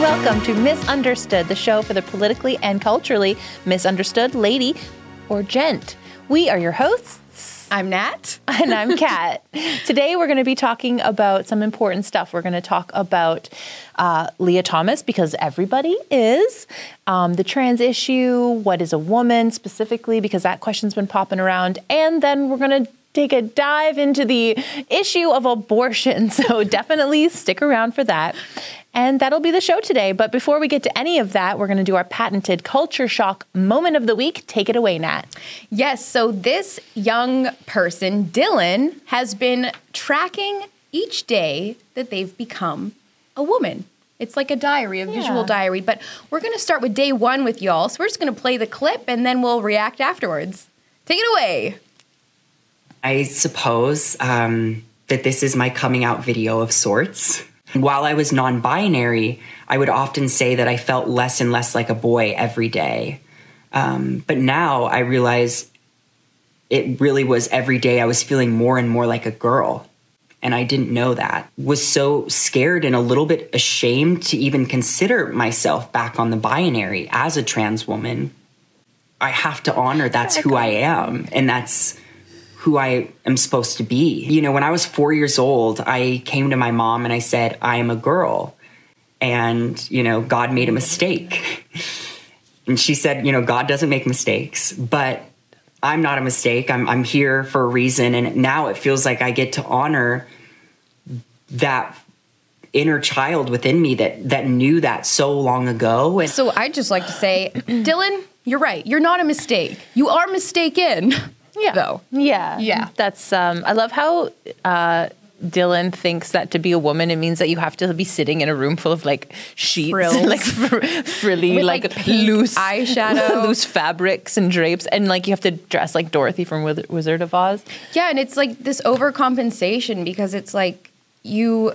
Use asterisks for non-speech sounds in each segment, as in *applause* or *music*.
welcome to Misunderstood, the show for the politically and culturally misunderstood lady or gent. We are your hosts. I'm Nat. *laughs* And I'm Kat. Today we're going to be talking about some important stuff. We're going to talk about uh, Lia Thomas because everybody is, um, the trans issue, what is a woman specifically, because that question's been popping around. And then we're going to take a dive into the issue of abortion. *laughs* So definitely stick around for that. And that'll be the show today. But before we get to any of that, we're going to do our patented culture shock moment of the week. Take it away, Nat. Yes, so this young person, Dylan, has been tracking each day that they've become a woman. It's like a diary, a visual diary. But we're going to start with day one with y'all. So we're just going to play the clip and then we'll react afterwards. Take it away. I suppose um, that this is my coming out video of sorts. While I was non binary, I would often say that I felt less and less like a boy every day. Um, but now I realize it really was every day I was feeling more and more like a girl. And I didn't know that. Was so scared and a little bit ashamed to even consider myself back on the binary as a trans woman. I have to honor that's who I am. And that's who I am supposed to be. You know, when I was four years old, I came to my mom and I said, I am a girl. And, you know, God made a mistake. *laughs* And she said, you know, God doesn't make mistakes, but I'm not a mistake. I'm, I'm here for a reason. And now it feels like I get to honor that inner child within me that that knew that so long ago and So I'd just like to say, *clears throat* Dylan, you're right. You're not a mistake. You are mistaken. *laughs* Yeah. Though. Yeah. Yeah. That's, um, I love how, uh, Dylan thinks that to be a woman, it means that you have to be sitting in a room full of like sheets, *laughs* Frills. and, like fr- frilly, With, like, like, loose eyeshadow. *laughs* loose fabrics and drapes, and like you have to dress like Dorothy from Wizard of Oz. Yeah, and it's like this overcompensation because it's like you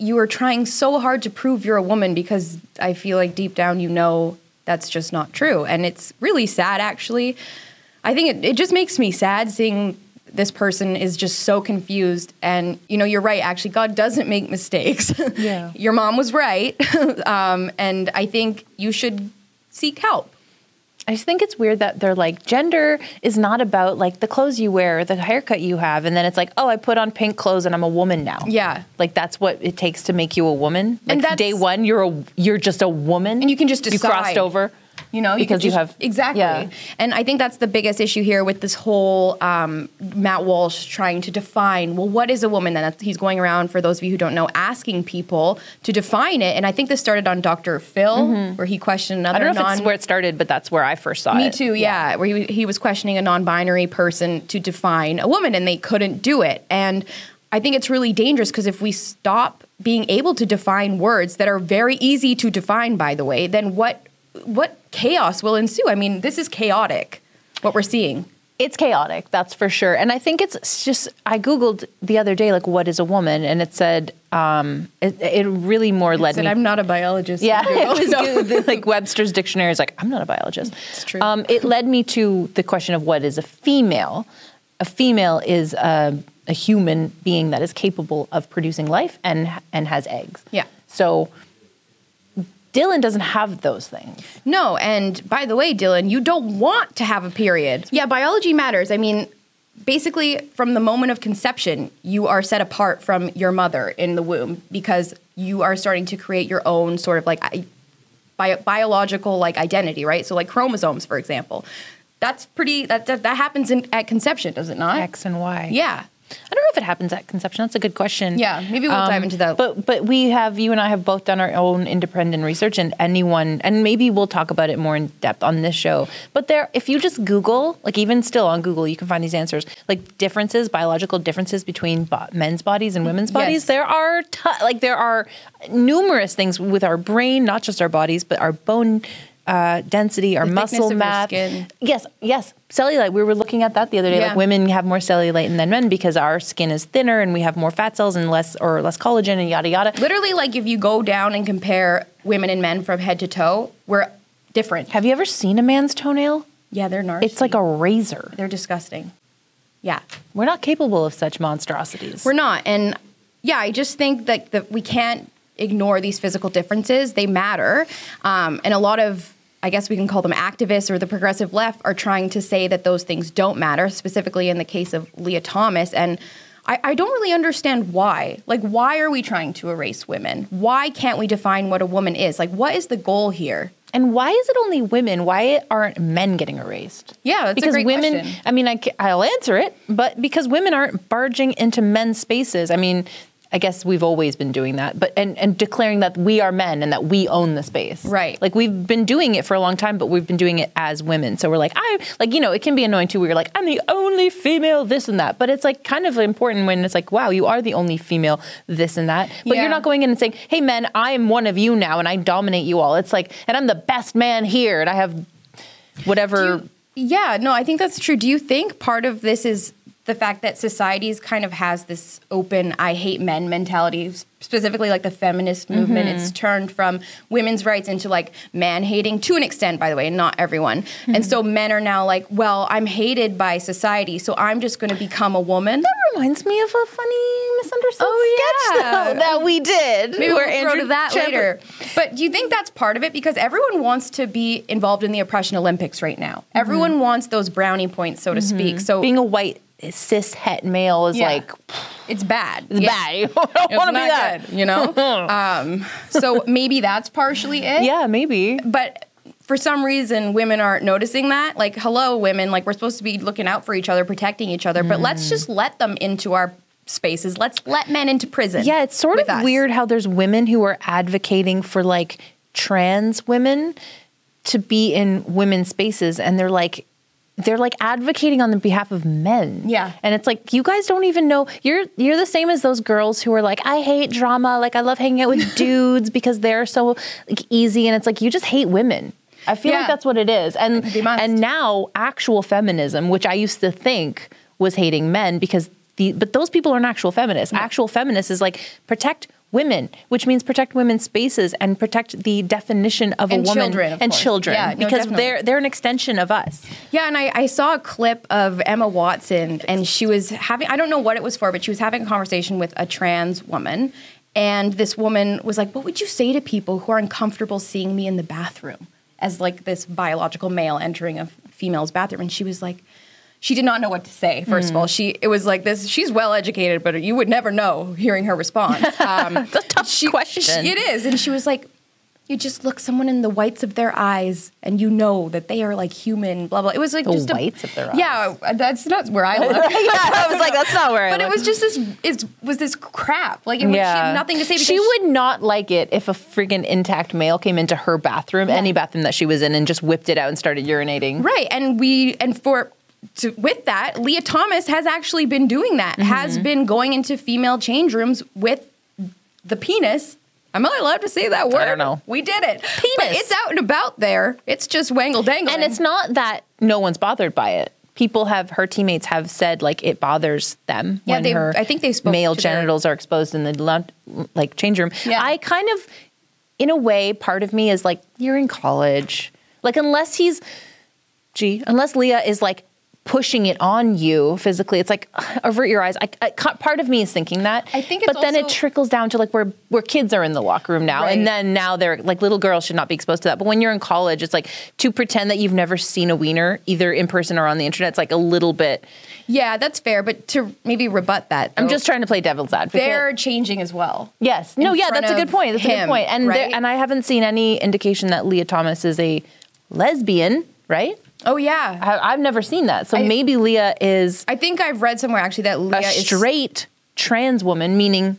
you are trying so hard to prove you're a woman because I feel like deep down you know that's just not true. And it's really sad actually. I think it, it just makes me sad seeing this person is just so confused and you know you're right actually god doesn't make mistakes *laughs* Yeah. your mom was right *laughs* um, and i think you should seek help I just think it's weird that they're like gender is not about like the clothes you wear, or the haircut you have, and then it's like, oh, I put on pink clothes and I'm a woman now. Yeah. like that's what it takes to make you a woman. Like that's- day one, you're a you're just a woman, And you can just decide. you crossed over. You know Because you just- have- exactly yeah. and i think that's the biggest issue here with this whole um, matt walsh trying to define well what is a woman then he's going around for those of you who don't know asking people to define it and i think this started on dr phil where he questioned another Mm-hmm. I don't know if it's where it started, but that's where I first saw me it. Me too, yeah. Where he, he was questioning a non-binary person to define a woman, and they couldn't do it. And I think it's really dangerous because if we stop being able to define words that are very easy to define, by the way, then what what chaos will ensue? I mean, this is chaotic. What we're seeing. It's chaotic, that's for sure. And I think it's just I googled the other day like what is a woman, and it said um, it, it really more led Said, me. I'm not a biologist. Yeah, *laughs* it was No. good. like Webster's dictionary is like I'm not a biologist. It's true. Um, it led me to the question of what is a female. A female is a, a human being that is capable of producing life and and has eggs. Yeah. So Dylan doesn't have those things. No, and by the way, Dylan, you don't want to have a period. Yeah, biology matters. I mean, basically, from the moment of conception, you are set apart from your mother in the womb because you are starting to create your own sort of like I- bio- biological like identity, right? So, like chromosomes, for example. That's pretty. That that, that happens in, at conception, does it not? X and Y. Yeah. I don't know if it happens at conception. That's a good question. Yeah, maybe we'll dive into that. Um, But but we have you and I have both done our own independent research, and anyone and maybe we'll talk about it more in depth on this show. But there, if you just Google, like even still on Google, you can find these answers, like differences, biological differences between bo- men's bodies and women's bodies. Yes. There are t- like there are numerous things with our brain, not just our bodies, but our bone. Uh, density, our The muscle mass. Yes, yes. Cellulite. We were looking at that the other day. Yeah. Like women have more cellulite than men because our skin is thinner and we have more fat cells and less or less collagen and yada yada. Literally, like if you go down and compare women and men from head to toe, we're different. Have you ever seen a man's toenail? Yeah, they're nasty. It's like a razor. they're disgusting. Yeah. We're not capable of such monstrosities. We're not. And yeah, I just think that that we can't ignore these physical differences. They matter. Um, and a lot of I guess we can call them activists or the progressive left are trying to say that those things don't matter, specifically in the case of Lia Thomas. And I, I, don't really understand why. Like, why are we trying to erase women? Why can't we define what a woman is? Like, what is the goal here? And why is it only women? Why aren't men getting erased? Yeah, that's because women. Question. I mean, I, I'll answer it, but because women aren't barging into men's spaces. I mean, I guess we've always been doing that, but and, and declaring that we are men and that we own the space. Right. Like we've been doing it for a long time, but we've been doing it as women. So we're like, I like, you know, it can be annoying too, where you're like, I'm the only female, this and that. But it's like kind of important when it's like, wow, you are the only female, this and that. But yeah. you're not going in and saying, Hey men, I am one of you now and I dominate you all. It's like, and I'm the best man here and I have whatever yeah, no, I think that's true. Do you think part of this is the fact that societies kind of has this open I hate men mentality specifically like the feminist movement mm-hmm. it's turned from women's rights into like man hating to an extent by the way and not everyone mm-hmm. and so men are now like well I'm hated by society so I'm just going to become a woman that reminds me of a funny misunderstood oh, sketch yeah. though, that we did maybe we'll Andrew to that later but do you think that's part of it because everyone wants to be involved in the oppression Olympics right now mm-hmm. everyone wants those brownie points so to mm-hmm. speak so being a white cis het male is yeah. like it's bad. It's yeah. bad. *laughs* I don't want to be that. Good, you know. *laughs* um, so maybe that's partially it. Yeah, maybe. But for some reason, women aren't noticing that. Like, hello, women. Like, we're supposed to be looking out for each other, protecting each other. Mm. But let's just let them into our spaces. Let's let men into prison. Yeah, it's sort of us. weird how there's women who are advocating for like trans women to be in women's spaces, and they're like they're like advocating on the behalf of men. Yeah. And it's like you guys don't even know you're you're the same as those girls who are like I hate drama, like I love hanging out with *laughs* dudes because they're so like easy and it's like you just hate women. I feel yeah. like that's what it is. And and now actual feminism, which I used to think was hating men because the but those people aren't actual feminists. Yeah. Actual feminists is like protect women, which means protect women's spaces and protect the definition of and a woman children, and course. children yeah, because no, they're they're an extension of us. Yeah, and I, I saw a clip of Emma Watson, and she was having I don't know what it was for, but she was having a conversation with a trans woman. And this woman was like, What would you say to people who are uncomfortable seeing me in the bathroom as like this biological male entering a female's bathroom? And she was like, she did not know what to say. First mm. of all, she it was like this. She's well educated, but you would never know hearing her response. *laughs* Um, it's a tough she, question. She, it is, and she was like, "You just look someone in the whites of their eyes, and you know that they are like human." Blah blah. It was like just the just whites a, of their eyes. Yeah, that's not where I *laughs* look. yeah, I was like, that's not where. I but look. it was just this. It was this crap. Like it was, yeah. she had nothing to say. She would not like it if a freaking intact male came into her bathroom, yeah. any bathroom that she was in, and just whipped it out and started urinating. Right, and we and for to, with that, Lia Thomas has actually been doing that, mm-hmm. has been going into female change rooms with the penis. I'm I allowed to say that word? I don't know. We did it. Penis. But it's out and about there. It's just wangle dangle. And it's not that no one's bothered by it. People have her teammates have said like it bothers them yeah, when they, her I think they male genitals are exposed in the like change room. Yeah. I kind of, in a way, part of me is like you're in college. Like unless he's, gee, unless Lia is like pushing it on you physically. It's like *sighs* avert your eyes. I, I, part of me is thinking that. I think, but then it trickles down to like where where kids are in the locker room now, right. and then now they're like little girls should not be exposed to that. But when you're in college, it's like to pretend that you've never seen a wiener either in person or on the internet. It's like a little bit. Yeah, that's fair. But to maybe rebut that, though, I'm just trying to play devil's advocate. They're changing as well. Yes. No. Yeah, that's a good point. That's him, a good point. And right? and I haven't seen any indication that Lia Thomas is a lesbian. Right. Oh yeah, I, have never seen that. So I, maybe Lia is. I think I've read somewhere actually that Lia is a straight trans woman, meaning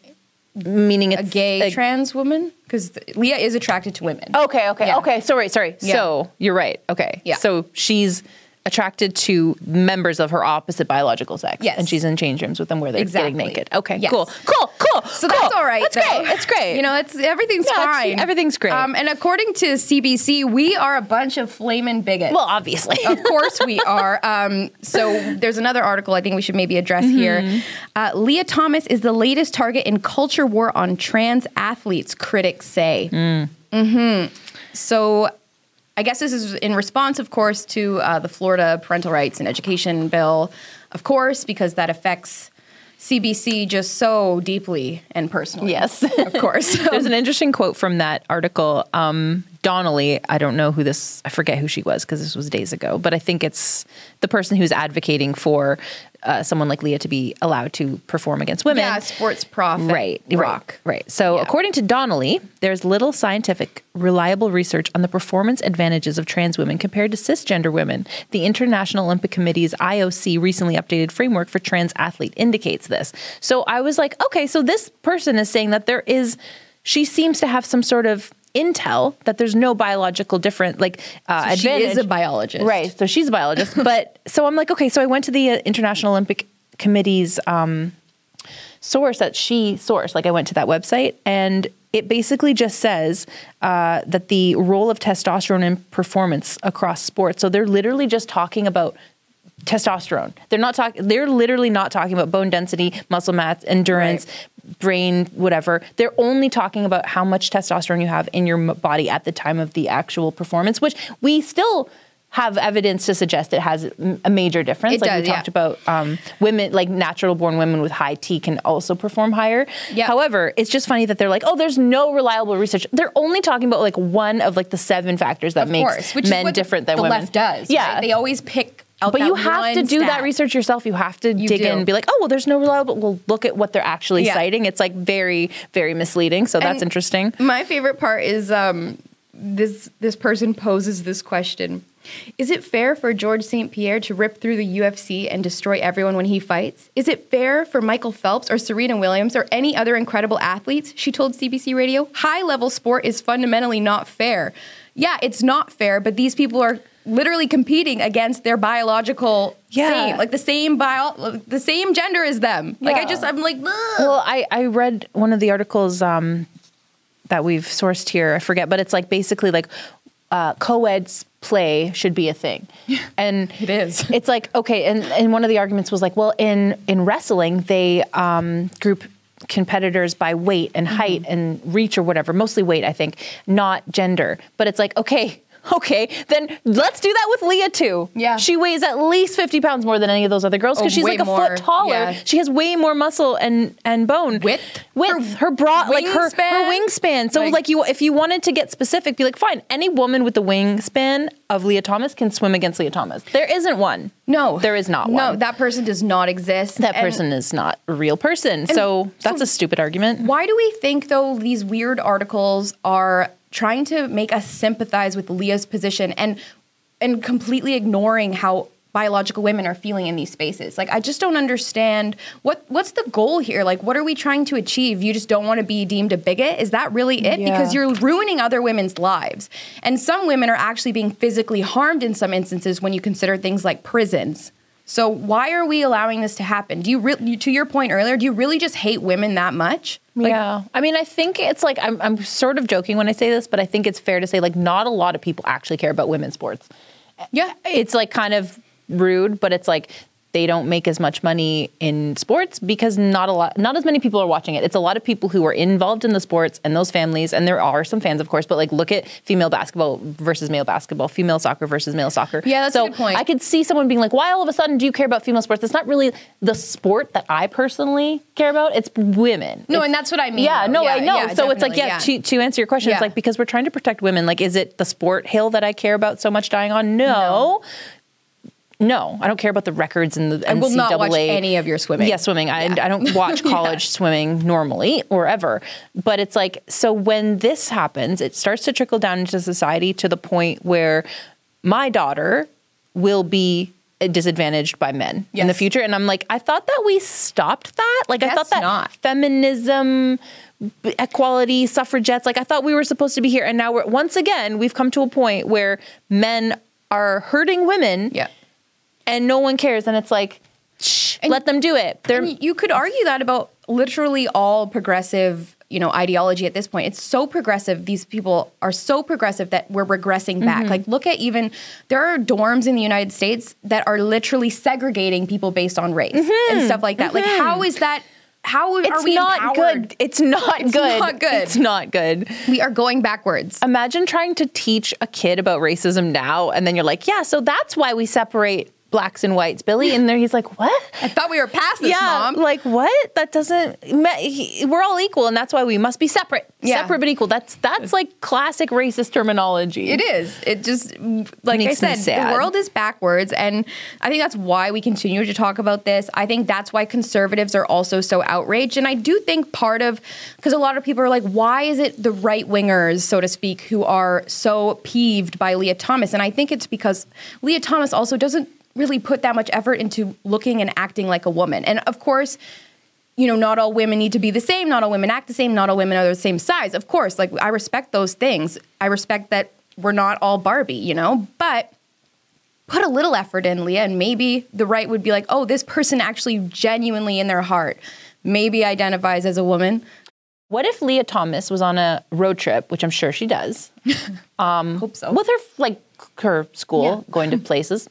meaning it's a gay a, trans woman because Lia is attracted to women. Okay, okay, yeah. okay. Sorry, sorry. Yeah. So you're right. Okay. Yeah. So she's attracted to members of her opposite biological sex. Yes. And she's in change rooms with them where they're exactly. getting naked. Okay, yes. cool. Cool, cool. So cool. that's all right. That's though. great. It's great. You know, it's everything's yeah, fine. everything's great. Um, and according to CBC, we are a bunch of flaming bigots. Well, obviously. of course we are. Um, so there's another article I think we should maybe address mm-hmm. here. Uh, Lia Thomas is the latest target in culture war on trans athletes, critics say. Mm. Mm-hmm. So I guess this is in response, of course, to uh, the Florida Parental Rights and Education Bill, of course, because that affects CBC just so deeply and personally. Yes. of course. *laughs* *laughs* There's an interesting quote from that article. Um, Donnelly, I don't know who this, I forget who she was because this was days ago, but I think it's the person who's advocating for uh, someone like Lia to be allowed to perform against women. yeah, sports prof. Right, Rock. right, right. So, Yeah. according to Donnelly, there's little scientific, reliable research on the performance advantages of trans women compared to cisgender women. The International Olympic Committee's IOC recently updated framework for trans athlete indicates this. So, I was like, okay, so this person is saying that there is, she seems to have some sort of intel that there's no biological different like uh, So she is a biologist. right? So she's a biologist, *laughs* but so I'm like, okay, so I went to the uh, International Olympic Committee's um, source that she sourced. Like I went to that website and it basically just says uh, that the role of testosterone in performance across sports. So they're literally just talking about testosterone. They're not talking. They're literally not talking about bone density, muscle mass, endurance, brain, whatever. They're only talking about how much testosterone you have in your body at the time of the actual performance, which we still have evidence to suggest it has a major difference. It like does, we yeah. talked about, um, women like natural born women with high T can also perform higher. Yeah. However, it's just funny that they're like, oh, there's no reliable research. They're only talking about like one of like the seven factors that Of makes course, which is men what different than the women. left does. Yeah, right? they always pick out. but you have to do that research yourself. You have to dig do. in and be like, oh, well, there's no reliable. Well, look at what they're actually Yeah. citing. It's like very, very misleading. So that's And interesting. My favorite part is um, this this person poses this question. Is it fair for Georges St-Pierre to rip through the UFC and destroy everyone when he fights? Is it fair for Michael Phelps or Serena Williams or any other incredible athletes? She told CBC Radio, high level sport is fundamentally not fair. Yeah, it's not fair, but these people are literally competing against their biological Yeah. same, like the same bio, the same gender as them. Like I just, I'm like, Ugh. Well, I, I read one of the articles um, that we've sourced here. I forget, but it's like basically like uh, co-ed's play should be a thing. And It is. *laughs* It's like okay, and and one of the arguments was like, well, in in wrestling they um, group competitors by weight and Mm-hmm. height and reach or whatever, mostly weight, I think, not gender. But it's like okay. Okay, then let's do that with Lia too. Yeah. she weighs at least fifty pounds more than any of those other girls because Oh, she's like a more, foot taller. yeah. She has way more muscle and and bone Width? Width. Her Her, bra, like her her wingspan. So Like- like, you, if you wanted to get specific, be like, fine. Any woman with the wingspan of Lia Thomas can swim against Lia Thomas. There isn't one. No, there is not one. No, that person does not exist. that And person is not a real person. So that's a stupid argument. Why do we think though these weird articles are trying to make us sympathize with Lia's position and and completely ignoring how biological women are feeling in these spaces? Like I just don't understand what what's the goal here? Like what are we trying to achieve? You just don't want to be deemed a bigot? Is that really it? Yeah. Because you're ruining other women's lives. And some women are actually being physically harmed in some instances when you consider things like prisons. So why are we allowing this to happen? Do you really, to your point earlier, do you really just hate women that much? Like, yeah. I mean, I think it's like, I'm, I'm sort of joking when I say this, but I think it's fair to say, like, not a lot of people actually care about women's sports. Yeah. It's like kind of rude, but it's like they don't make as much money in sports because not a lot, not as many people are watching it. It's a lot of people who are involved in the sports and those families, and there are some fans, of course. But like, look at female basketball versus male basketball, female soccer versus male soccer. Yeah, that's a good point. I could see someone being like, "Why all of a sudden do you care about female sports?" It's not really the sport that I personally care about. It's women. No, It's- and that's what I mean, Yeah, no, Yeah, I know. yeah, so it's like, yeah, yeah. To, to answer your question, it's like because we're trying to protect women. Like, is it the sport hill that I care about so much dying on? No. No, I don't care about the records and the I will NCAA. not watch any of your swimming. Yeah, swimming. I, I don't watch *laughs* college swimming normally or ever. But it's like, so when this happens, it starts to trickle down into society to the point where my daughter will be disadvantaged by men in the future. And I'm like, I thought that we stopped that. Like, I thought that not. feminism, equality, suffragettes, like, I thought we were supposed to be here. And now we're, once again, we've come to a point where men are hurting women Yeah. And no one cares. And it's like, shh, let them do it. They're And you could argue that about literally all progressive, you know, ideology at this point. It's so progressive. These people are so progressive that we're regressing back. Mm-hmm. Like, look at even there are dorms in the United States that are literally segregating people based on race and stuff like that. Like, how is that? How it's are we not empowered? good. It's not good. It's good. not good. It's not good. We are going backwards. Imagine trying to teach a kid about racism now, and then you're like, yeah, so that's why we separate blacks and whites, Billy. And there he's like, what? I thought we were past this, yeah, mom. like what? That doesn't. he- We're all equal, and that's why we must be separate. Yeah. Separate but equal. That's that's like classic racist terminology. It is. It just like I said, the world is backwards, and I think that's why we continue to talk about this. I think that's why conservatives are also so outraged, and I do think part of because a lot of people are like, why is it the right wingers, so to speak, who are so peeved by Lia Thomas? And I think it's because Lia Thomas also doesn't really put that much effort into looking and acting like a woman, and of course you know, not all women need to be the same. Not all women act the same. Not all women are the same size. Of course, like I respect those things. I respect that we're not all Barbie, you know, but put a little effort in, Lia, and maybe the right would be like, oh, this person actually genuinely in their heart maybe identifies as a woman. What if Lia Thomas was on a road trip, which I'm sure she does, *laughs* um, Hope so. with her like her school, Yeah. going to *laughs* places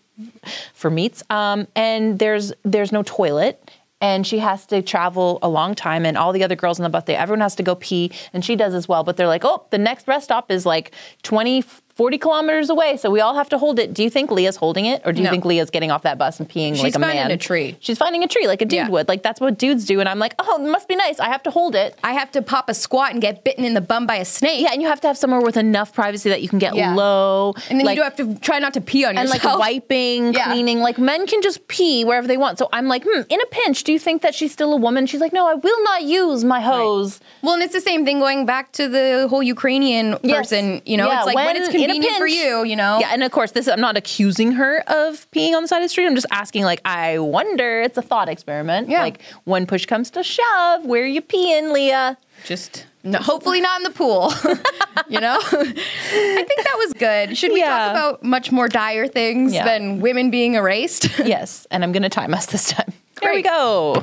for meets, um, and there's there's no toilet. And she has to travel a long time, and all the other girls on the bus, they everyone has to go pee, and she does as well. But they're like, oh, the next rest stop is like 20, 40 kilometers away, so we all have to hold it. Do you think Lia's holding it, or do you No. think Lia's getting off that bus and peeing like a man? She's finding a tree. She's finding a tree like a dude Yeah. would. Like that's what dudes do. And I'm like, oh, it must be nice. I have to hold it. I have to pop a squat and get bitten in the bum by a snake. Yeah, and you have to have somewhere with enough privacy that you can get Yeah. low. And then like, you do have to try not to pee on and like *laughs* wiping, Yeah. cleaning. Like men can just pee wherever they want. So I'm like, hmm, in a pinch, do you think that she's still a woman? She's like, no, I will not use my hose. Well, and it's the same thing going back to the whole Ukrainian Yes. person. You know, Yeah, it's like when, it's in a convenient for pinch- you, you know. Yeah, and of course, this I'm not accusing her of peeing on the side of the street. I'm just asking, like, I wonder. It's a thought experiment. Yeah. Like, when push comes to shove, where are you peeing, Lia? just no, hopefully not in the pool. *laughs* you know, I think that was good. Should we Yeah. talk about much more dire things Yeah. than women being erased? *laughs* yes, and I'm gonna time us this time. *laughs* Here we go.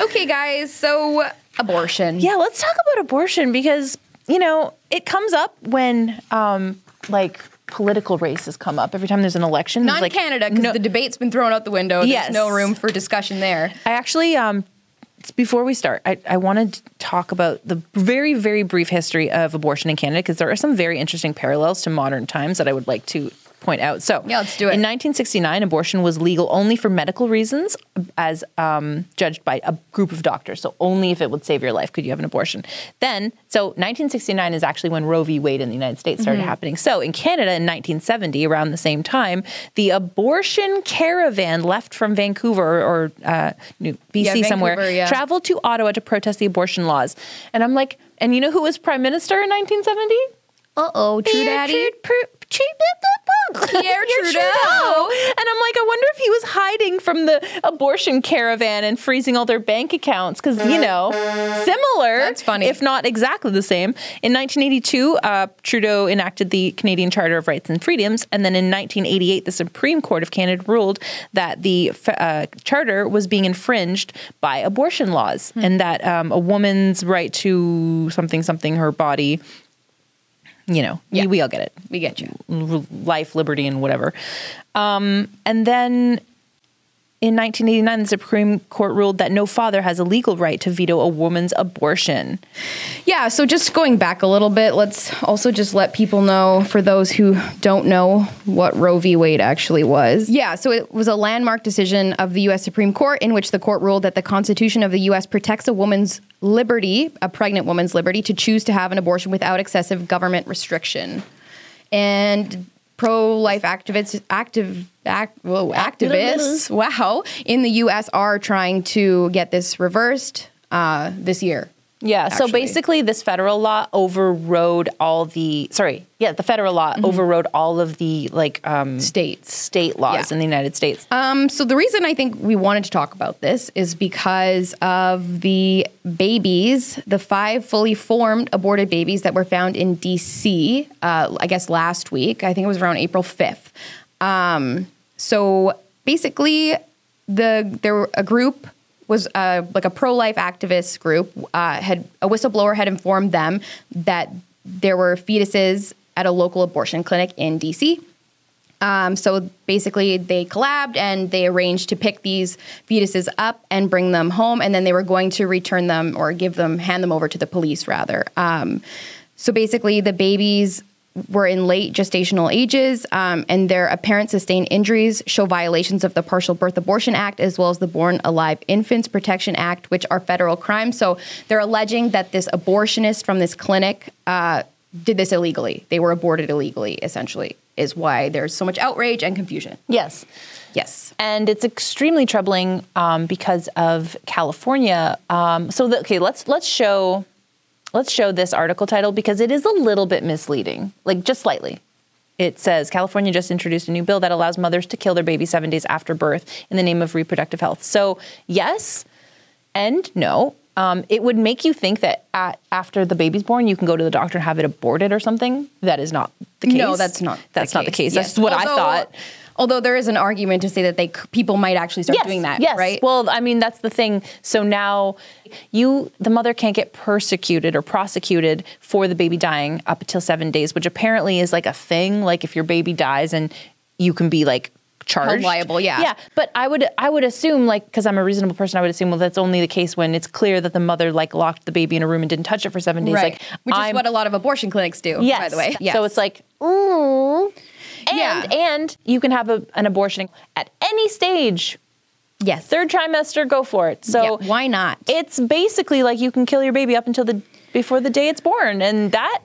okay, guys. So abortion. Yeah, let's talk about abortion because you know it comes up when um, like political races come up every time there's an election. Not like, Canada because no- the debate's been thrown out the window. There's Yes. no room for discussion there. I actually um, before we start, I, I wanted to talk about the very very brief history of abortion in Canada because there are some very interesting parallels to modern times that I would like to point out. So Yeah, let's do it. In 1969, abortion was legal only for medical reasons, as um, judged by a group of doctors. So only if it would save your life could you have an abortion. Then, so 1969 is actually when Roe v. Wade in the United States started Mm-hmm. happening. So in Canada in 1970, around the same time, the abortion caravan left from Vancouver or uh, New- BC Yeah, somewhere, yeah. traveled to Ottawa to protest the abortion laws. And I'm like, and you know who was prime minister in 1970? Uh oh, True Daddy. Tru- Pru- Tru- Pierre Trudeau. And I'm like, I wonder if he was hiding from the abortion caravan and freezing all their bank accounts because, you know, similar. That's funny. If not exactly the same. In 1982, uh, Trudeau enacted the Canadian Charter of Rights and Freedoms. And then in 1988, the Supreme Court of Canada ruled that the uh, charter was being infringed by abortion laws Hmm. and that um, a woman's right to something, something, her body. You know, Yeah. we, we all get it We get you. life, liberty, and whatever. Um, and then in 1989, the Supreme Court ruled that no father has a legal right to veto a woman's abortion. Yeah, so just going back a little bit, let's also just let people know for those who don't know what Roe v. Wade actually was. Yeah, so it was a landmark decision of the U.S. Supreme Court in which the court ruled that the Constitution of the U.S. protects a woman's liberty, a pregnant woman's liberty, to choose to have an abortion without excessive government restriction. And pro-life activists, active, act, whoa, activists, wow, in the U.S. are trying to get this reversed uh, this year. Yeah, so basically, this federal law overrode all the sorry, yeah, the federal law overrode all of the like um, States. state laws Yeah. in the United States. Um, so the reason I think we wanted to talk about this is because of the babies, the five fully formed aborted babies that were found in DC. Uh, I guess last week. I think it was around April fifth. Um, so basically, the there were a group was uh, like a pro-life activist group uh, had a whistleblower had informed them that there were fetuses at a local abortion clinic in DC. Um, so basically, they collabed and they arranged to pick these fetuses up and bring them home, and then they were going to return them or give them, hand them over to the police, rather. Um, so basically, the babies were in late gestational ages, um, and their apparent sustained injuries show violations of the Partial Birth Abortion Act as well as the Born Alive Infants Protection Act, which are federal crimes. So they're alleging that this abortionist from this clinic uh, did this illegally. They were aborted illegally, essentially, is why there's so much outrage and confusion. Yes. Yes. and it's extremely troubling um, because of California. Um, so, the, okay, let's let's show let's show this article title because it is a little bit misleading, like just slightly. It says California just introduced a new bill that allows mothers to kill their baby seven days after birth in the name of reproductive health. So, yes and no. Um, it would make you think that at, after the baby's born, you can go to the doctor and have it aborted or something. That is not the case. No, that's not. That's not the case. That's Yes. what I thought. Although there is an argument to say that they people might actually start doing that, yes. right? Well, I mean, that's the thing. So now you, the mother can't get persecuted or prosecuted for the baby dying up until seven days, which apparently is like a thing. Like if your baby dies and you can be like charged liable, yeah. yeah but i would i would assume like because i'm a reasonable person i would assume well that's only the case when it's clear that the mother like locked the baby in a room and didn't touch it for seven days right. like Which I'm- is what a lot of abortion clinics do, yes. by the way. Yes. so it's like ooh and Yeah. and you can have a, an abortion at any stage yes. third trimester go for it so Yeah, why not? it's basically like you can kill your baby up until the before the day it's born and that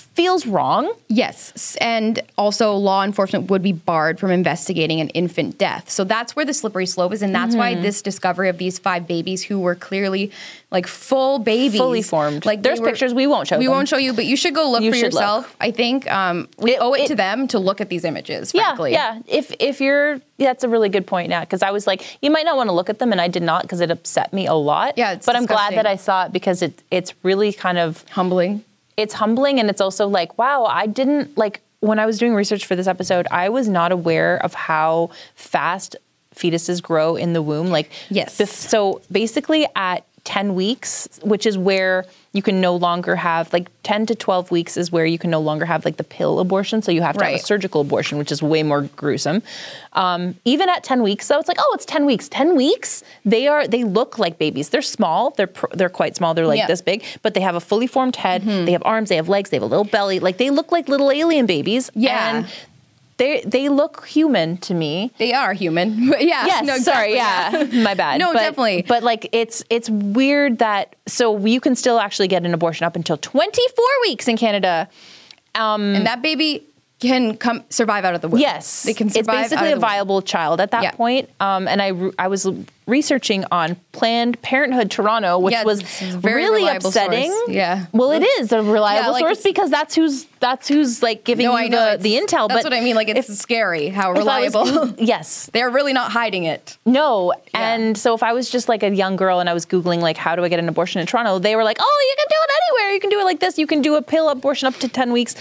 feels wrong Yes, and also law enforcement would be barred from investigating an infant death. So that's where the slippery slope is, and that's why Mm-hmm. this discovery of these five babies who were clearly like full babies, Fully formed. Like There's were- pictures, we won't show We them. won't show you, but you should go look You for should look. yourself. I think um, we It- owe it, it- to them to look at these images. yeah Frankly. yeah if if you're that's a really good point now because i was like you might not want to look at them and i did not because it upset me a lot Yeah, it's but i'm glad that i saw it because it it's really kind of humbling. It's humbling and it's also like wow i didn't like when i was doing research for this episode i was not aware of how fast fetuses grow in the womb like Yes. so basically at 10 weeks which is where you can no longer have like 10 to 12 weeks is where you can no longer have like the pill abortion. So you have to have a surgical abortion which is way more gruesome. Um, even at 10 weeks though it's like oh it's 10 weeks. 10 weeks they are they look like babies. They're small. They're pr- they're quite small. They're like Yeah. this big but they have a fully formed head. They have arms. They have legs. They have a little belly. Like they look like little alien babies. Yeah. and they they look human to me They are human. *laughs* Yeah. Yes, no, sorry, exactly, yeah, *laughs* *laughs* my bad. No, But- definitely. But like, it's it's weird that so you can still actually get an abortion up until 24 weeks in Canada. Um, and that baby can come survive out of the womb. Yes, They can survive. It's basically out a of the womb. viable child at that Yeah. point. Um, and I re- I was researching on Planned Parenthood Toronto, which Yeah, was very really upsetting. source. Yeah. Well, it is a reliable Yeah, like source because that's who's that's who's like giving No, you the, the intel. That's but what I mean. Like it's if- scary how I was- reliable. *laughs* yes, They're really not hiding it. No. And so if I was just like a young girl and I was Googling like how do I get an abortion in Toronto, they were like, oh, you can do it anywhere. You can do it like this. You can do a pill abortion up to 10 weeks.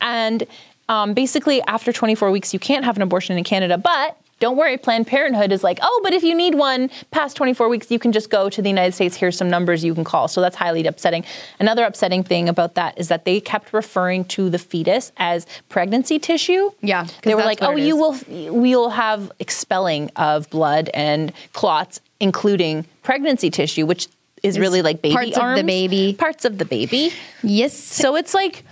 And um, basically after 24 weeks, you can't have an abortion in Canada. But don't worry, Planned Parenthood is like, oh, but if you need one past 24 weeks, you can just go to the United States. Here's some numbers you can call. So that's highly upsetting. Another upsetting thing about that is that they kept referring to the fetus as pregnancy tissue. Yeah, They were like, oh, you is. will we'll have expelling of blood and clots, including pregnancy tissue, which is really like baby parts of the baby. parts of the baby. Yes. So it's like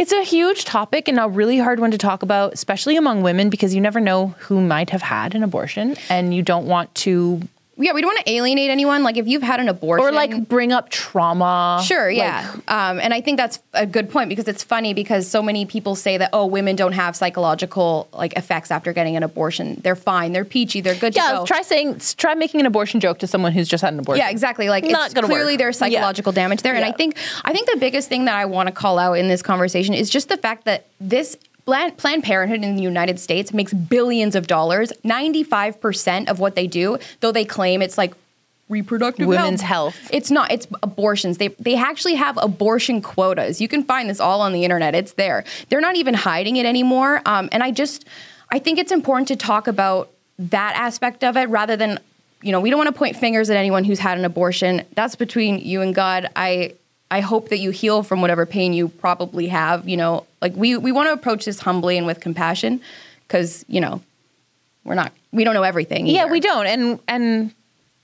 it's a huge topic and a really hard one to talk about, especially among women, because you never know who might have had an abortion, and you don't want to yeah, we don't want to alienate anyone. Like if you've had an abortion or like bring up trauma. Sure, Like, yeah. um, and I think that's a good point because it's funny because so many people say that, oh, women don't have psychological like effects after getting an abortion. They're fine. They're peachy. They're good to yeah, go. try saying, try making an abortion joke to someone who's just had an abortion. Yeah, exactly. Like Not it's gonna clearly work. there's psychological damage there. And I think I think the biggest thing that I want to call out in this conversation is just the fact that this Planned Parenthood in the United States makes billions of dollars. 95% of what they do, though they claim it's like reproductive Women's health. It's not. It's abortions. They they actually have abortion quotas. You can find this all on the internet. It's there. They're not even hiding it anymore. Um, and I just I think it's important to talk about that aspect of it rather than you know we don't want to point fingers at anyone who's had an abortion. That's between you and God. I I hope that you heal from whatever pain you probably have. You know, like we we want to approach this humbly and with compassion because you know we're not we don't know everything. Yeah, we don't, and and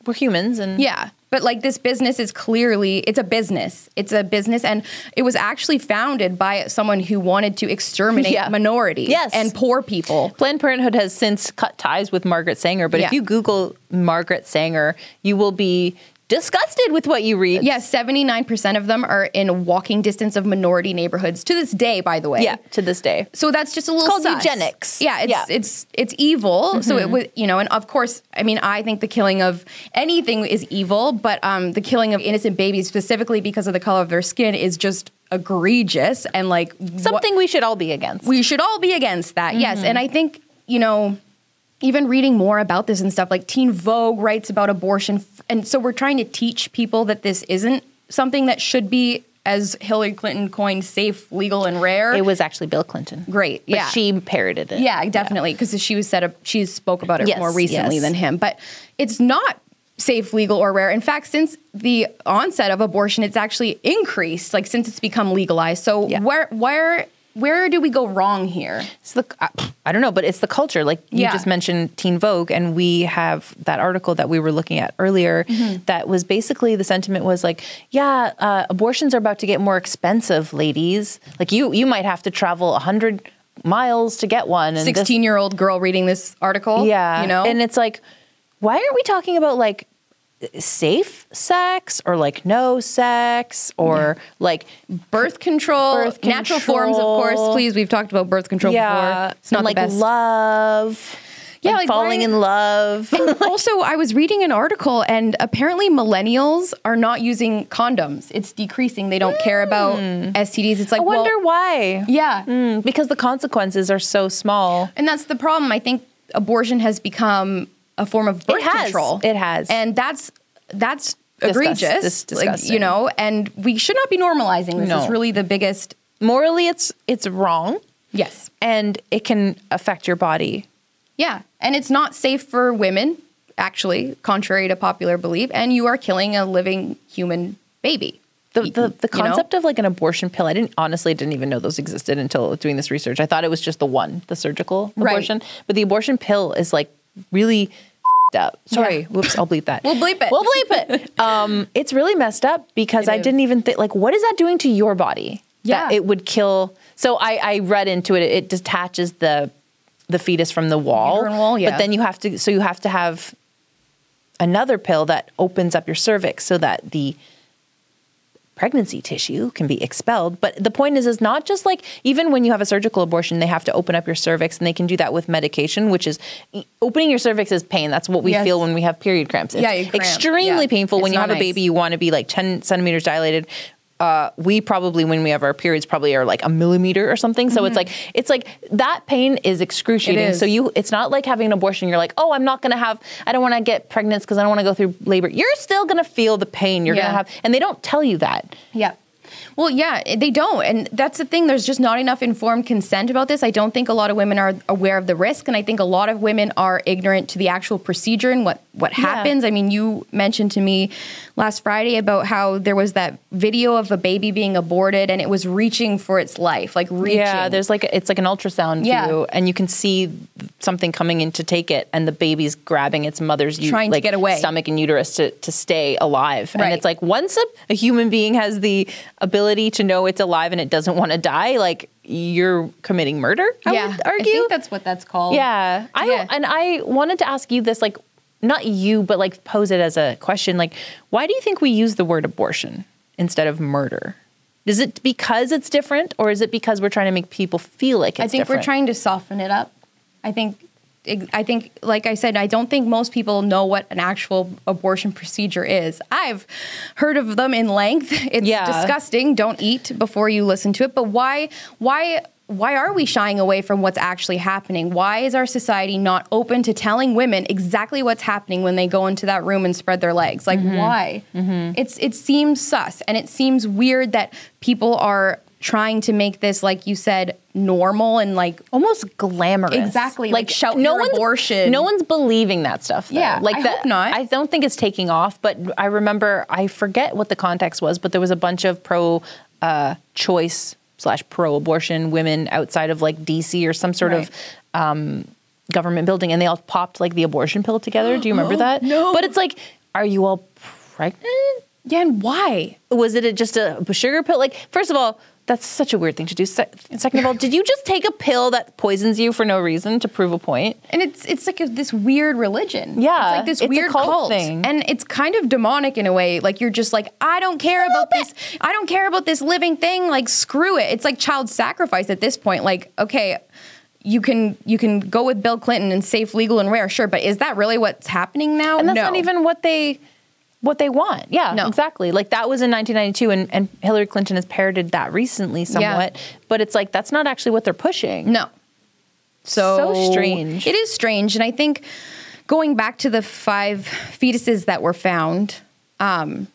we're humans, and Yeah. But like this business is clearly it's a business. It's a business and it was actually founded by someone who wanted to exterminate *laughs* Yeah. minorities Yes. and poor people. Planned Parenthood has since cut ties with Margaret Sanger, but Yeah. if you Google Margaret Sanger, you will be disgusted with what you read. Yeah, 79% of them are in walking distance of minority neighborhoods to this day, by the way. Yeah, to this day. So that's just a little called sus. eugenics. Yeah, it's Yeah. it's it's evil. So it would you know, and of course, I mean, I think the killing of anything is evil, but um, the killing of innocent babies specifically because of the color of their skin is just egregious and like Something we should all be against. we should all be against that. Yes, and I think you know. Even reading more about this and stuff, like Teen Vogue writes about abortion. And so we're trying to teach people that this isn't something that should be, as Hillary Clinton coined, safe, legal, and rare. it was actually Bill Clinton. Great, But yeah. she parroted it. Yeah, definitely, because she was set up. She spoke about it Yes, more recently yes. than him, but it's not safe, legal, or rare. In fact, since the onset of abortion, it's actually increased. Like since it's become legalized. So Yeah. where where where do we go wrong here? It's the I- I don't know, but it's the culture. Like you Yeah. just mentioned Teen Vogue, and we have that article that we were looking at earlier. Mm-hmm. That was basically the sentiment was like, yeah, uh, abortions are about to get more expensive, ladies. Like you, you might have to travel a hundred miles to get one. And Sixteen year old girl reading this article. yeah, you know, and it's like, why aren't we talking about like safe sex or like no sex or like birth control, Birth natural forms, of course. Please, we've talked about birth control yeah, before. It's not and the like best. love. Yeah, like, like, falling why- in love. *laughs* also, I was reading an article, and apparently millennials are not using condoms. It's decreasing. They don't care about STDs. It's like, I wonder well, why. yeah, Mm, because the consequences are so small. and that's the problem. I think abortion has become a form of birth has. control. It has. and that's that's Disgust- egregious. like, disgusting. you know, and we should not be normalizing this. No. Is really the biggest. Morally, it's it's wrong, Yes. and it can affect your body. Yeah, and it's not safe for women, actually, contrary to popular belief. And you are killing a living human baby. The, the, the You know? concept of like an abortion pill, I didn't honestly didn't even know those existed until doing this research. I thought it was just the one, the surgical Right. abortion. But the abortion pill is like really f***ed *laughs* up. Sorry, Yeah. whoops, I'll bleep that. *laughs* We'll bleep it. We'll bleep it. *laughs* Um, it's really messed up because It I is. didn't even think like, what is that doing to your body? Yeah. that it would kill. So I, I read into it. It detaches the the fetus from the wall. Wall, yeah. But then you have to. So you have to have another pill that opens up your cervix so that the pregnancy tissue can be expelled. But the point is, is not just like even when you have a surgical abortion, they have to open up your cervix, and they can do that with medication, which is opening your cervix is pain. That's what we Yes. feel when we have period cramps. It's Yeah, cramp. extremely Yeah. painful when you have a baby. You want to be like ten centimeters dilated. Uh, we probably when we have our periods probably are like a millimeter or something. So it's like it's like that pain is excruciating. Mm-hmm. Is. So you it's not like having an abortion. You're like, oh, I'm not gonna have. I don't want to get pregnant because I don't want to go through labor. You're still gonna feel the pain. You're Yeah. gonna have, and they don't tell you that. Yeah. Well, yeah, they don't. And that's the thing. There's just not enough informed consent about this. I don't think a lot of women are aware of the risk. And I think a lot of women are ignorant to the actual procedure and what, what happens. I mean, you mentioned to me last Friday about how there was that video of a baby being aborted and it was reaching for its life, like reaching. Yeah, there's like it's like an ultrasound Yeah. view, and you can see something coming in to take it, and the baby's grabbing its mother's u- Trying to like, get away. stomach and uterus to to stay alive. Right. And it's like once a, a human being has the ability to know it's alive and it doesn't want to die, like you're committing murder. I yeah. would argue. I think that's what that's called. Yeah. I Yeah. and I wanted to ask you this like not you but like pose it as a question like why do you think we use the word abortion instead of murder? Is it because it's different or is it because we're trying to make people feel like it's I think different? we're trying to soften it up. I think I think like I said I don't think most people know what an actual abortion procedure is. I've heard of them in length. It's Yeah. disgusting. Don't eat before you listen to it. But why why why are we shying away from what's actually happening? Why is our society not open to telling women exactly what's happening when they go into that room and spread their legs? Like why? It's it seems sus and it seems weird that people are trying to make this like you said normal and like almost glamorous. Exactly, like, shout your one's, abortion. No one's believing that stuff. Though. Yeah, like I that, hope not. I don't think it's taking off. But I remember, I forget what the context was, but there was a bunch of pro uh, choice slash pro abortion women outside of like DC or some sort of um, government building, and they all popped like the abortion pill together. Do you remember *gasps* that? No. But it's like, are you all pregnant? Yeah, and why? Was it a, just a sugar pill? Like, first of all, that's such a weird thing to do. Se- Second of all, did you just take a pill that poisons you for no reason to prove a point? And it's it's like a, this weird religion. Yeah, it's like this it's a weird cult cult, thing. and it's kind of demonic in a way. Like you're just like, I don't care about this. I don't care about this living thing. Like screw it. It's like child sacrifice at this point. Like okay, you can you can go with Bill Clinton and safe, legal, and rare, sure. But is that really what's happening now? And that's no. not even what they what they want. Yeah, No. exactly. Like that was in 1992, and, and Hillary Clinton has parroted that recently somewhat. But it's like that's not actually what they're pushing. No. So, So strange. It is strange. And I think going back to the five fetuses that were found, um,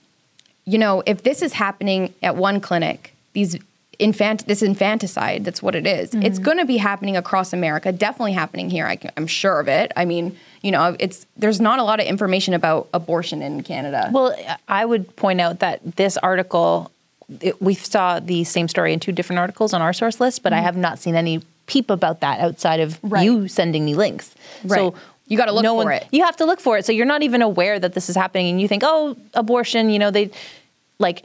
you know, if this is happening at one clinic, these infant this infanticide, that's what it is, It's Mm-hmm. going to be happening across America, definitely happening here. I, i'm sure of it. I mean, you know, it's there's not a lot of information about abortion in Canada. Well, I would point out that this article, it, we saw the same story in two different articles on our source list, but I have not seen any peep about that outside of Mm-hmm. Right. you sending me links. Right. So You gotta look no for one- it. You have to look for it. So you're not even aware that this is happening, and you think, oh, abortion. You know, they like.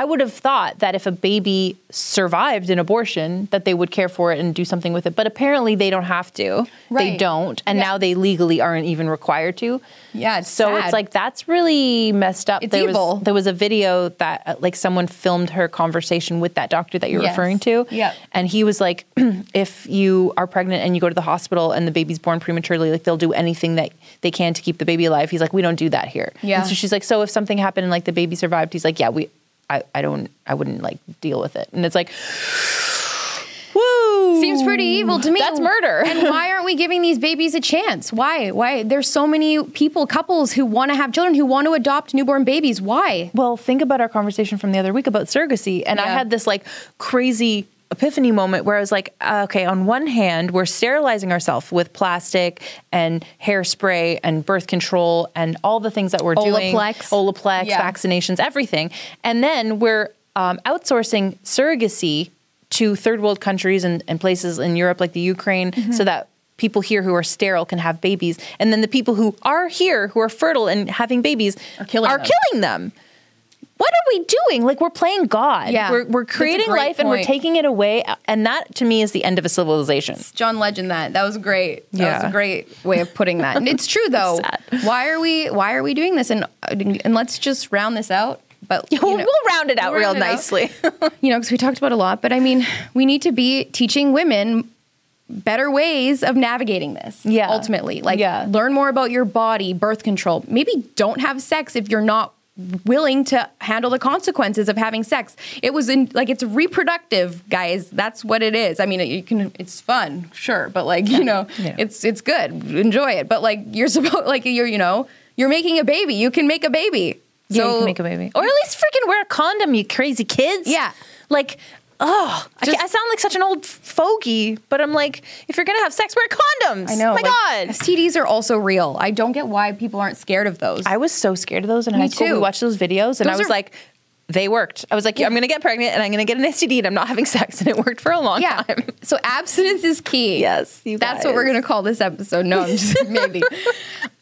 I- would have thought that if a baby survived an abortion, that they would care for it and do something with it. But apparently, they don't have to. They don't, and Yeah. now they legally aren't even required to. Yeah, it's so sad. it's like that's really messed up. It's there evil. Was, there was a video that uh, like someone filmed her conversation with that doctor that you're Yes. referring to. Yep. And he was like, *clears throat* if you are pregnant and you go to the hospital and the baby's born prematurely, like they'll do anything that they can to keep the baby alive. He's like, we don't do that here. Yeah. And so she's like, so if something happened and like the baby survived, he's like, yeah, we, I, I don't, I wouldn't like deal with it. And it's like, *sighs* woo. Seems pretty evil to me. That's murder. and why aren't we giving these babies a chance? Why? Why? There's so many people, couples who want to have children, who want to adopt newborn babies. Why? Well, think about our conversation from the other week about surrogacy. And I had this like crazy epiphany moment where I was like, uh, okay, on one hand, we're sterilizing ourselves with plastic and hairspray and birth control and all the things that we're doing. Olaplex. Olaplex, Yeah. vaccinations, everything. And then we're um, outsourcing surrogacy to third world countries and, and places in Europe like the Ukraine Mm-hmm. so that people here who are sterile can have babies. And then the people who are here who are fertile and having babies Are killing are them. killing them. What are we doing? Like we're playing God. Yeah. We're, we're creating life and we're taking it away. And that to me is the end of a civilization. John Legend, that that was great. That Yeah. was a great way of putting that. And it's true *laughs* though. Sad. Why are we? Why are we doing this? And and let's just round this out. But *laughs* you We'll, know- we'll round it out we'll real it out. nicely. *laughs* you know, because we talked about a lot. But I mean, we need to be teaching women better ways of navigating this. Yeah. Ultimately, like Yeah. learn more about your body, birth control. Maybe don't have sex if you're not willing to handle the consequences of having sex. It was in like it's reproductive, guys. That's what it is. I mean, you can it's fun, sure, but like, you know, Yeah. it's it's good. Enjoy it. But like you're *laughs* supposed like you're, you know, you're making a baby. You can make a baby. yeah, you can make a baby. Or at least freaking wear a condom, you crazy kids. Yeah. Like, oh, I, I sound like such an old fogey, but I'm like, if you're going to have sex, wear condoms. I know. My like, God. STDs are also real. I don't get why people aren't scared of those. I was so scared of those in high school. too. We watched those videos and I was are- like, they worked. I was like, I'm going to get pregnant and I'm going to get an STD and I'm not having *laughs* sex. And it worked for a long yeah. time. *laughs* So abstinence is key. Yes, you That's what we're gonna call this episode. No, I'm just *laughs* maybe.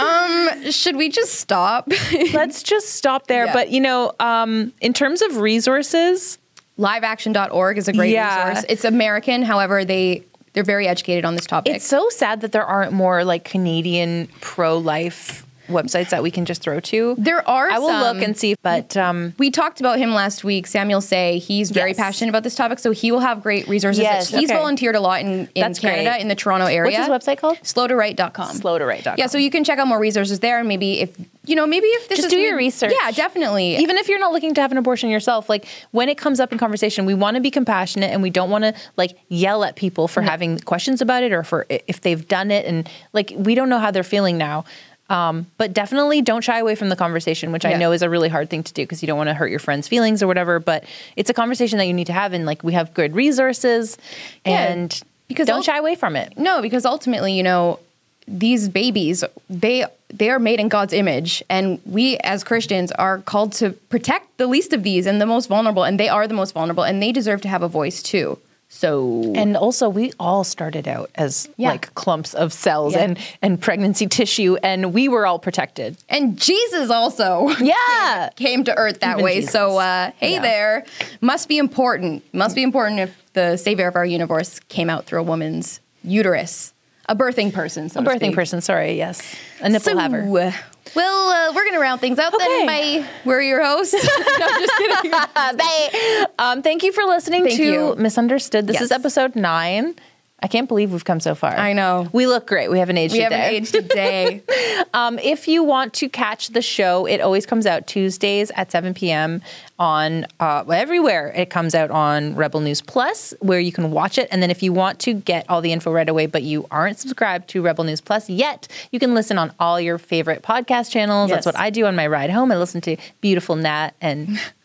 Um, should we just stop? Let's just stop there. Yeah. But, you know, um, in terms of resources, Liveaction.org is a great Yeah. resource. It's American, however, they they're very educated on this topic. It's so sad that there aren't more like Canadian pro life websites that we can just throw to. There are I will some. look and see, but um, we talked about him last week. Samuel Sey he's very Yes. passionate about this topic, so he will have great resources. Yes, he's okay. volunteered a lot in, in That's Canada, great. in the Toronto area. what's his website called? Slowtowrite.com. Slowtowrite.com. Yeah, so you can check out more resources there, and maybe if you know, maybe if this Just is do your research. Yeah, definitely. Even if you're not looking to have an abortion yourself, like when it comes up in conversation, we want to be compassionate and we don't want to like yell at people for having questions about it or for if they've done it and like we don't know how they're feeling now. Um, but definitely don't shy away from the conversation, which I know is a really hard thing to do because you don't want to hurt your friends' feelings or whatever. But it's a conversation that you need to have, and like we have good resources, Yeah, and because because don't ul- shy away from it. No, because ultimately, you know, these babies they they are made in God's image, and we as Christians are called to protect the least of these and the most vulnerable, and they are the most vulnerable, and they deserve to have a voice too. So And also, we all started out as Yeah. like clumps of cells Yeah. and and pregnancy tissue, and we were all protected. and Jesus also *laughs* Yeah. came to earth that Even way. Jesus. So uh, hey Yeah. there, must be important. Must be important if the savior of our universe came out through a woman's uterus, a birthing person, so A to birthing speak. person, sorry, yes. A nipple So, haver. well, uh, we're gonna round things out Okay. then. By we're your hosts. *laughs* no, just kidding. *laughs* Bye. Um, thank you for listening Thank to you. Misunderstood. This is episode nine. I can't believe we've come so far. I know. We look great. We haven't aged We a haven't day. aged a day. *laughs* Um, if you want to catch the show, it always comes out Tuesdays at 7 p.m. on uh, everywhere. It comes out on Rebel News Plus, where you can watch it. And then if you want to get all the info right away, but you aren't subscribed to Rebel News Plus yet, you can listen on all your favorite podcast channels. That's what I do on my ride home. I listen to Beautiful Nat and *laughs*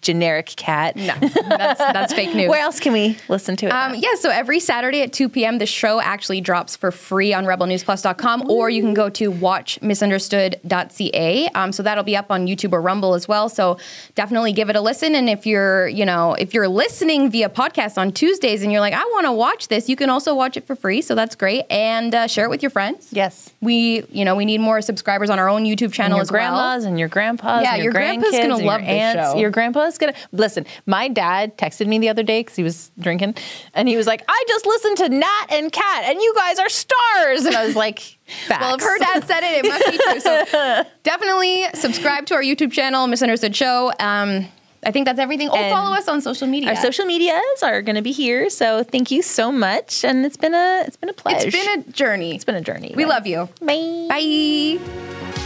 Generic Cat. no, that's that's fake *laughs* news. Where else can we listen to it? Um, yeah, so every Saturday at 2 p.m., the show actually drops for free on rebelnewsplus.com, or you can go to watchmisunderstood.ca. Um, so that'll be up on YouTube or Rumble as well. So definitely give it a listen. And if you're, you know, if you're listening via podcast on Tuesdays and you're like, I want to watch this, you can also watch it for free. So that's great. And uh, share it with your friends. yes. We, you know, we need more subscribers on our own YouTube channel as well. grandmas and your grandpas Yeah, and your, your grandpa's and your love this show. Your grandpa's gonna listen. My dad texted me the other day because he was drinking, and he was like, "I just listened to Nat and Kat, and you guys are stars." And I was like, Facts. *laughs* Well, if her dad said it, it must be true. So *laughs* definitely subscribe to our YouTube channel, Misunderstood Show. Um, I think that's everything. Oh, And follow us on social media. Our social medias are going to be here, so thank you so much, and it's been a it's been a pleasure. It's been a journey. it's been a journey. we love you. Bye. Bye.